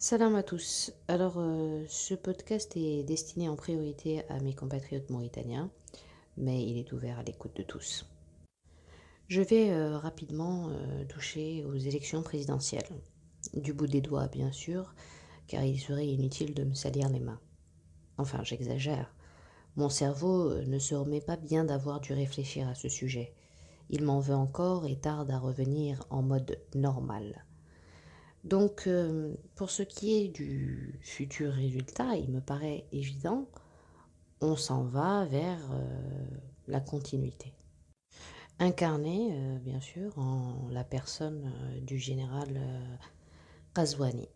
Salam à tous. Alors, euh, ce podcast est destiné en priorité à mes compatriotes mauritaniens, mais il est ouvert à l'écoute de tous. Je vais euh, rapidement euh, toucher aux élections présidentielles. Du bout des doigts, bien sûr, car il serait inutile de me salir les mains. Enfin, j'exagère. Mon cerveau ne se remet pas bien d'avoir dû réfléchir à ce sujet. Il m'en veut encore et tarde à revenir en mode normal. Donc, euh, pour ce qui est du futur résultat, il me paraît évident, on s'en va vers euh, la continuité. Incarné, euh, bien sûr, en la personne du général Razouani.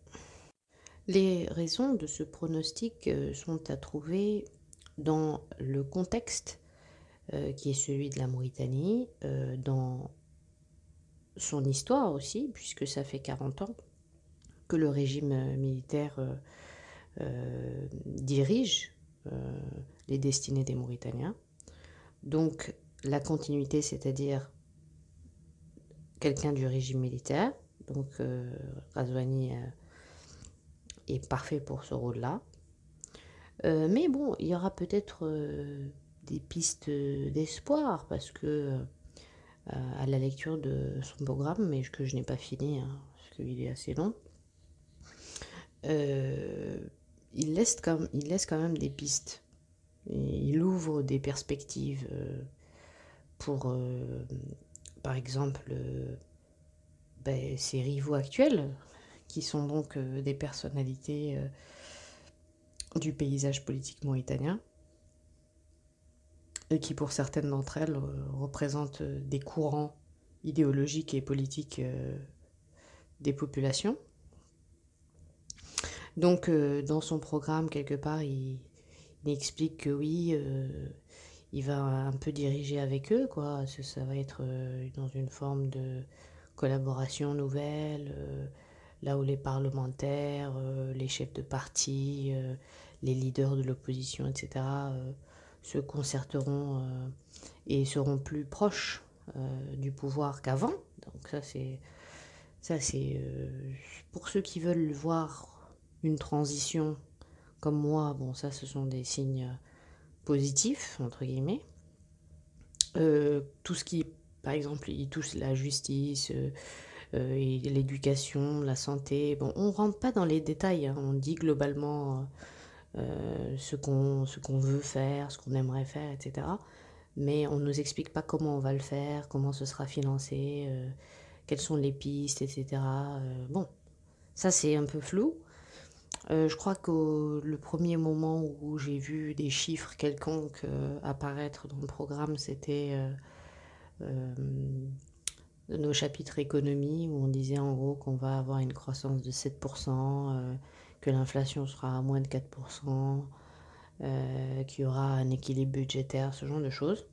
Les raisons de ce pronostic sont à trouver dans le contexte qui est celui de la Mauritanie, dans son histoire aussi, puisque ça fait 40 ans que le régime euh, militaire euh, euh, dirige les destinées des Mauritaniens. Donc la continuité, c'est-à-dire quelqu'un du régime militaire. Donc Razouani est parfait pour ce rôle-là. mais bon, il y aura peut-être des pistes d'espoir parce que à la lecture de son programme, mais que je n'ai pas fini hein, parce qu'il est assez long, euh, il, laisse quand, même des pistes. il ouvre des perspectives euh, pour, euh, par exemple, ben, ses rivaux actuels, qui sont donc des personnalités du paysage politique mauritanien, et qui pour certaines d'entre elles représentent des courants idéologiques et politiques des populations. Donc, euh, dans son programme, quelque part, il, explique que oui, euh, il va un peu diriger avec eux, quoi. Ça, va être euh, dans une forme de collaboration nouvelle, là où les parlementaires, les chefs de parti, les leaders de l'opposition, etc., se concerteront et seront plus proches du pouvoir qu'avant. Donc ça, c'est ça, c'est pour ceux qui veulent voir une transition comme moi, bon ça ce sont des signes positifs, entre guillemets. Euh, tout ce qui, par exemple, il touche la justice, euh, euh, l'éducation, la santé, bon, on rentre pas dans les détails, hein. on dit globalement ce qu'on veut faire, ce qu'on aimerait faire, etc. Mais on ne nous explique pas comment on va le faire, comment ce sera financé, quelles sont les pistes, etc. bon, ça c'est un peu flou. Euh, je crois que le premier moment où j'ai vu des chiffres quelconques euh, apparaître dans le programme, c'était euh, nos chapitres économie, où on disait en gros qu'on va avoir une croissance de 7%, que l'inflation sera à moins de 4%, qu'il y aura un équilibre budgétaire, ce genre de choses.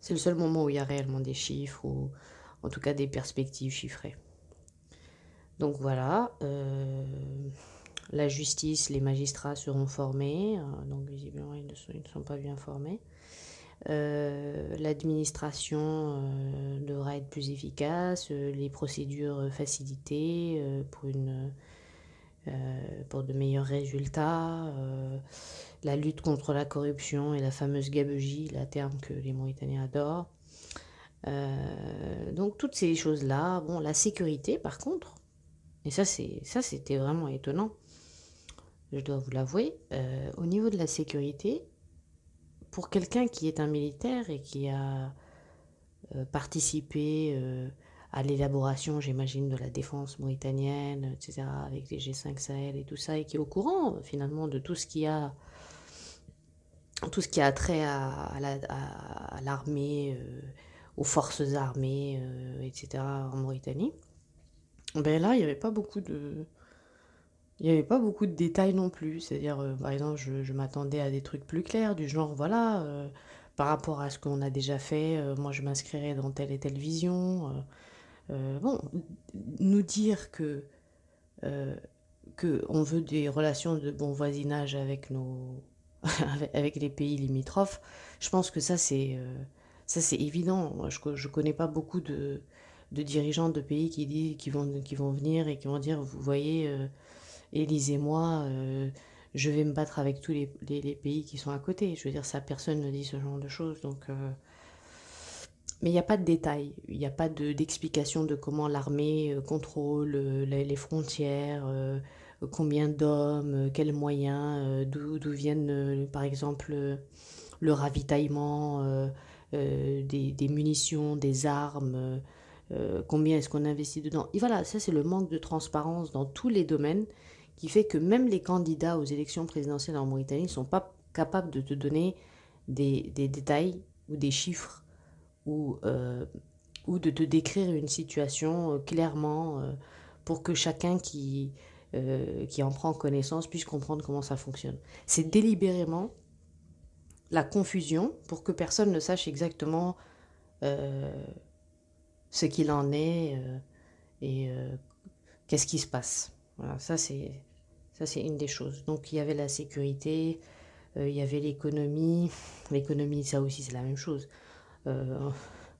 C'est le seul moment où il y a réellement des chiffres, ou en tout cas des perspectives chiffrées. Donc voilà, euh, la justice, les magistrats seront formés, euh, donc visiblement ils ne sont, pas bien formés. Euh, l'administration devra être plus efficace, les procédures facilitées pour, pour de meilleurs résultats, la lutte contre la corruption et la fameuse gabegie, la terme que les Mauritaniens adorent. donc toutes ces choses-là, bon, la sécurité par contre, et ça, c'est, ça c'était vraiment étonnant. Je dois vous l'avouer. Euh, au niveau de la sécurité, pour quelqu'un qui est un militaire et qui a euh, participé euh, à l'élaboration, j'imagine, de la défense mauritanienne, etc., avec les G5 Sahel et tout ça, et qui est au courant finalement de tout ce qui a tout ce qui a trait à, l'armée, aux forces armées, etc., en Mauritanie. Ben là, il n'y avait pas beaucoup de... Il n'y avait pas beaucoup de détails non plus. C'est-à-dire, euh, par exemple, je, m'attendais à des trucs plus clairs, du genre, voilà, euh, par rapport à ce qu'on a déjà fait, euh, moi je m'inscrirais dans telle et telle vision. bon, nous dire que, que on veut des relations de bon voisinage avec nos avec les pays limitrophes, je pense que ça c'est ça c'est évident. Je ne connais pas beaucoup de de dirigeants de pays qui, disent, qui, vont, qui vont venir et qui vont dire, vous voyez, élisez-moi, je vais me battre avec tous les, les, pays qui sont à côté. Je veux dire, ça, personne ne dit ce genre de choses. Donc, mais il n'y a pas de détails, il n'y a pas d'explication de, comment l'armée euh, contrôle euh, les, frontières, euh, combien d'hommes, quels moyens, d'où viennent par exemple le ravitaillement des, des, munitions, des armes, combien est-ce qu'on investit dedans. Et voilà, ça c'est le manque de transparence dans tous les domaines qui fait que même les candidats aux élections présidentielles en Mauritanie ne sont pas capables de te donner des, détails ou des chiffres ou, euh, ou de te décrire une situation euh, clairement euh, pour que chacun qui, qui en prend connaissance puisse comprendre comment ça fonctionne. C'est délibérément la confusion pour que personne ne sache exactement ce qu'il en est et qu'est-ce qui se passe. Voilà, ça c'est ça c'est une des choses. Donc il y avait la sécurité, il y avait l'économie. L'économie, ça aussi c'est la même chose. Euh,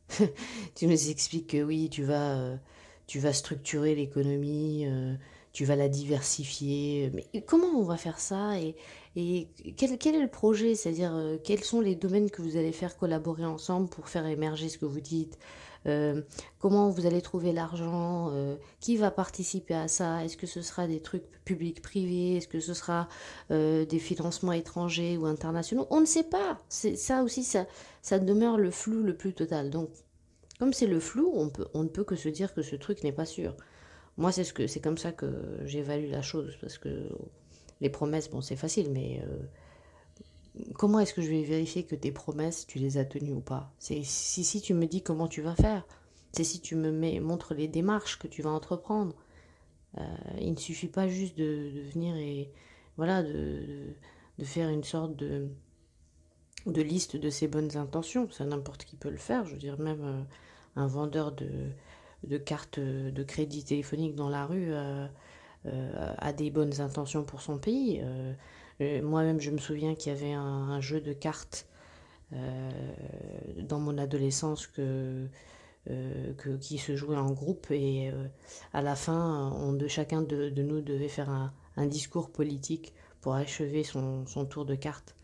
tu nous expliques que oui, tu vas, euh, tu vas structurer l'économie, euh, tu vas la diversifier. Mais comment on va faire ça Et, et quel, quel, est le projet? C'est-à-dire, quels sont les domaines que vous allez faire collaborer ensemble pour faire émerger ce que vous dites? Euh, comment vous allez trouver l'argent, euh, qui va participer à ça, est-ce que ce sera des trucs publics privés, est-ce que ce sera euh, des financements étrangers ou internationaux, on ne sait pas. C'est ça aussi, ça, ça demeure le flou le plus total. Donc, comme c'est le flou, on, peut, on ne peut que se dire que ce truc n'est pas sûr. Moi, c'est ce que c'est comme ça que j'évalue la chose, parce que les promesses, bon, c'est facile, mais comment est-ce que je vais vérifier que tes promesses, tu les as tenues ou pas? C'est si, si tu me dis comment tu vas faire. C'est si tu me mets, montres les démarches que tu vas entreprendre. Euh, il ne suffit pas juste de, venir et voilà de, faire une sorte de, liste de ses bonnes intentions. Ça n'importe qui peut le faire. Je veux dire même euh, un vendeur de, de cartes de crédit téléphonique dans la rue euh, a des bonnes intentions pour son pays. Moi-même, je me souviens qu'il y avait un, jeu de cartes euh, dans mon adolescence que, euh, qui se jouait en groupe et euh, à la fin, on, de, chacun de, nous devait faire un, discours politique pour achever son, son tour de cartes.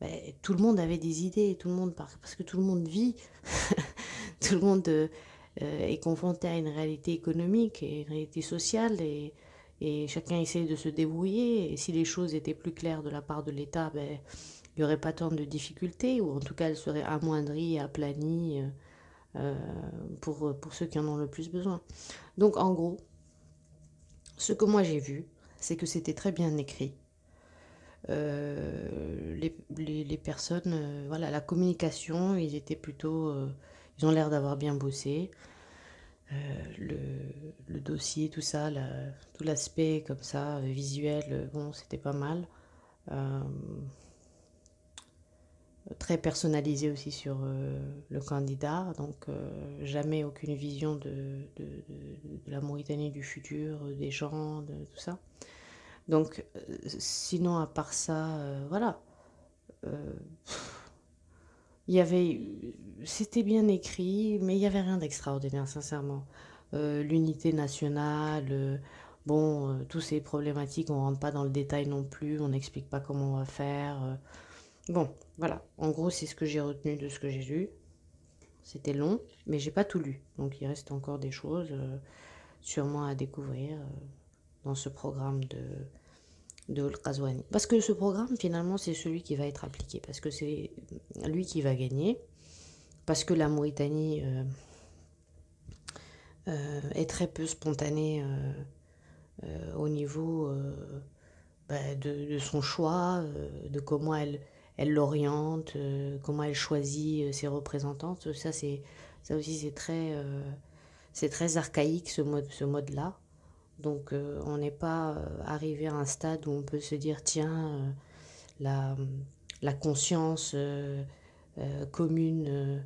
Ben, tout le monde avait des idées, tout le monde parce que tout le monde vit, tout le monde est confronté à une réalité économique et une réalité sociale et chacun essaie de se débrouiller. Et si les choses étaient plus claires de la part de l'État, ben, il n'y aurait pas tant de difficultés, ou en tout cas elles seraient amoindries, aplanies euh, euh, pour, pour ceux qui en ont le plus besoin. Donc en gros, ce que moi j'ai vu, c'est que c'était très bien écrit. Euh, les, personnes, voilà, la communication, ils étaient plutôt, ils ont l'air d'avoir bien bossé. Euh, le, dossier, tout ça, tout l'aspect comme ça, euh, visuel, euh, bon, c'était pas mal. très personnalisé aussi sur le candidat, donc jamais aucune vision de, de, la Mauritanie du futur, des gens, tout ça. Donc, sinon, à part ça, voilà il y avait, c'était bien écrit, mais il y avait rien d'extraordinaire, sincèrement. Euh, l'unité nationale, euh, bon, euh, tous ces problématiques, on rentre pas dans le détail non plus, on n'explique pas comment on va faire. Bon, voilà. En gros, c'est ce que j'ai retenu de ce que j'ai lu. C'était long, mais j'ai pas tout lu, donc il reste encore des choses sûrement à découvrir dans ce programme de de. Parce que ce programme, finalement, c'est celui qui va être appliqué, parce que c'est lui qui va gagner, parce que la Mauritanie euh, euh, est très peu spontanée euh, au niveau bah, de, son choix, de comment elle elle l'oriente, comment elle choisit ses représentantes. Ça, c'est ça aussi, c'est très, c'est très archaïque ce mode, ce mode-là. Donc euh, on n'est pas euh, arrivé à un stade où on peut se dire tiens, euh, la, conscience commune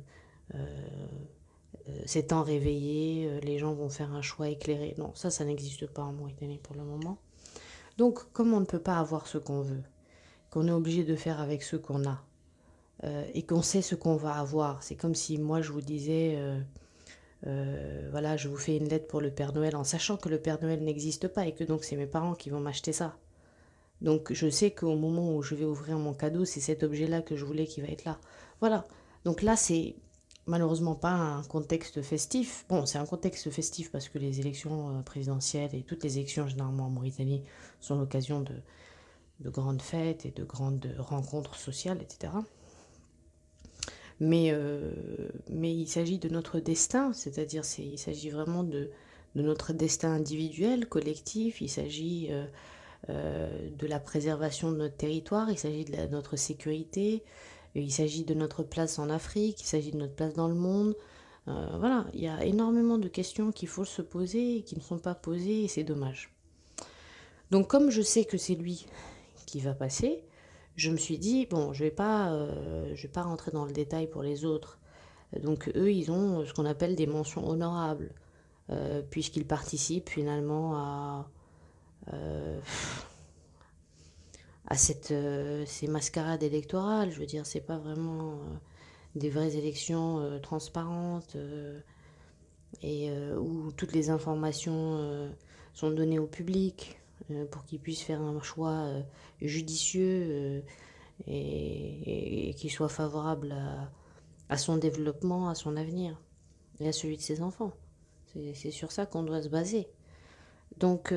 s'étant réveillée, les gens vont faire un choix éclairé. Non, ça, ça n'existe pas en Mauritanie pour le moment. Donc comme on ne peut pas avoir ce qu'on veut, qu'on est obligé de faire avec ce qu'on a, et qu'on sait ce qu'on va avoir, c'est comme si moi je vous disais euh, voilà, je vous fais une lettre pour le Père Noël en sachant que le Père Noël n'existe pas et que donc c'est mes parents qui vont m'acheter ça. Donc je sais qu'au moment où je vais ouvrir mon cadeau, c'est cet objet-là que je voulais qui va être là. Voilà. Donc là, c'est malheureusement pas un contexte festif. Bon, c'est un contexte festif parce que les élections euh, présidentielles et toutes les élections généralement en Mauritanie sont l'occasion de, de grandes fêtes et de grandes rencontres sociales, etc. Mais, euh, mais il s'agit de notre destin, c'est-à-dire il s'agit vraiment de, de, notre destin individuel, collectif, il s'agit euh, euh, de la préservation de notre territoire, il s'agit de notre sécurité, il s'agit de notre place en Afrique, il s'agit de notre place dans le monde. Voilà, il y a énormément de questions qu'il faut se poser et qui ne sont pas posées et c'est dommage. Donc comme je sais que c'est lui qui va passer, je me suis dit, bon, je ne vais, pas, euh, vais pas rentrer dans le détail pour les autres. Donc eux, ils ont ce qu'on appelle des mentions honorables, euh, puisqu'ils participent finalement à, euh, à cette, ces mascarades électorales. Je veux dire, c'est pas vraiment des vraies élections transparentes et où toutes les informations sont données au public. Euh, pour qu'il puisse faire un choix euh, judicieux euh, et, qui soit favorable à, son développement, à son avenir et à celui de ses enfants. C'est sur ça qu'on doit se baser. Donc,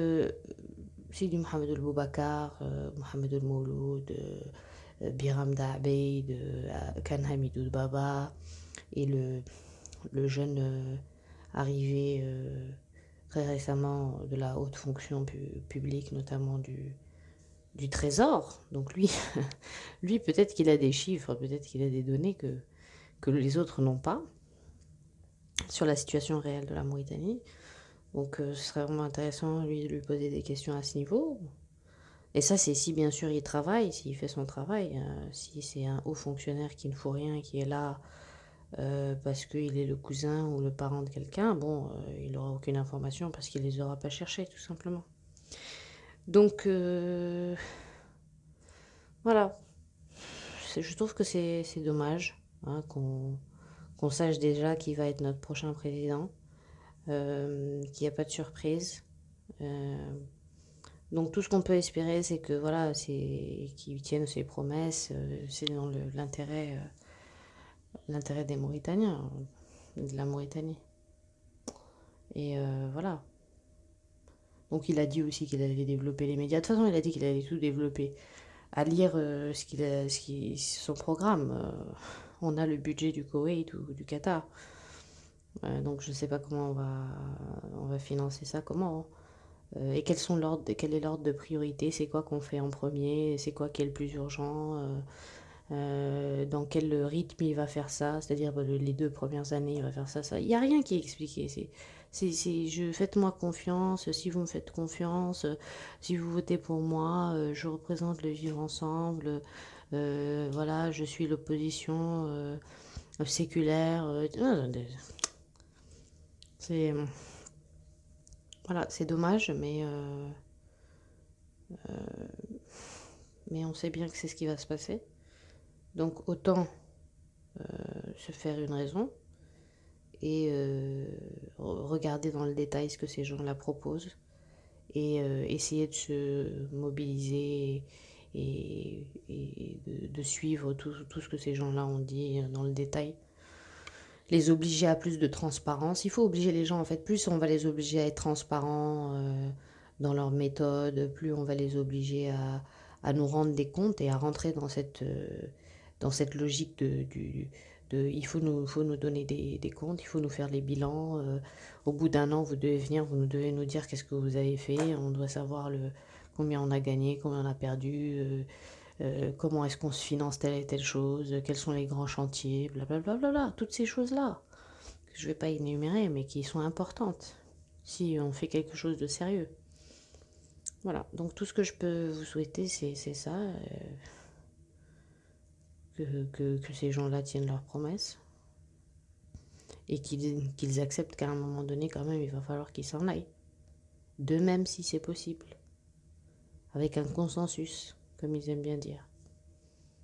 c'est du Mohamed El-Boubakar, Mohamed El-Mouloud, Biram Da'abeid, Khan Hamidou Baba et le jeune arrivé très récemment de la haute fonction publique, notamment du, du Trésor. Donc lui, lui peut-être qu'il a des chiffres, peut-être qu'il a des données que, que les autres n'ont pas sur la situation réelle de la Mauritanie. Donc euh, ce serait vraiment intéressant lui de lui poser des questions à ce niveau. Et ça, c'est si bien sûr il travaille, s'il fait son travail, euh, si c'est un haut fonctionnaire qui ne fout rien, qui est là euh, parce qu'il est le cousin ou le parent de quelqu'un, bon, euh, il n'aura aucune information parce qu'il les aura pas cherchés, tout simplement. Donc, euh, voilà. Je trouve que c'est dommage hein, qu'on sache déjà qui va être notre prochain président, qu'il n'y a pas de surprise. donc tout ce qu'on peut espérer, c'est que voilà, c'est qu'il tienne ses promesses, c'est dans l'intérêt l'intérêt des Mauritaniens, de la Mauritanie. Et euh, voilà. Donc il a dit aussi qu'il allait développer les médias. De toute façon, il a dit qu'il allait tout développer. À lire euh, ce qu'il a, ce son programme, euh, on a le budget du Koweït ou du Qatar. donc je ne sais pas comment on va, on va financer ça, comment. Hein. et sont quel est l'ordre de priorité? C'est quoi qu'on fait en premier? C'est quoi qui est le plus urgent? Euh, dans quel rythme il va faire ça, c'est-à-dire bah, les deux premières années il va faire ça, ça. Il n'y a rien qui est expliqué. C'est, c'est, je faites-moi confiance. Si vous me faites confiance, si vous votez pour moi, euh, je représente le vivre ensemble. Euh, voilà, je suis l'opposition séculaire. c'est voilà, c'est dommage, mais mais on sait bien que c'est ce qui va se passer. Donc autant euh, se faire une raison et euh, regarder dans le détail ce que ces gens-là proposent et euh, essayer de se mobiliser et, de, suivre tout, ce que ces gens-là ont dit dans le détail. Les obliger à plus de transparence. Il faut obliger les gens, en fait, plus on va les obliger à être transparents dans leur méthode, plus on va les obliger à, à, nous rendre des comptes et à rentrer dans cette dans cette logique de, du, de, il faut nous, faut nous donner des, des, comptes, il faut nous faire les bilans. Euh, au bout d'un an, vous devez venir, vous devez nous dire qu'est-ce que vous avez fait. On doit savoir le, combien on a gagné, combien on a perdu, euh, euh, comment est-ce qu'on se finance telle et telle chose, quels sont les grands chantiers, blablabla. Bla, bla, bla, toutes ces choses-là, que je ne vais pas énumérer, mais qui sont importantes si on fait quelque chose de sérieux. Voilà, donc tout ce que je peux vous souhaiter, c'est ça que, ces gens-là tiennent leurs promesses et qu'ils acceptent qu'à un moment donné, quand même, il va falloir qu'ils s'en aillent. De même si c'est possible. Avec un consensus, comme ils aiment bien dire.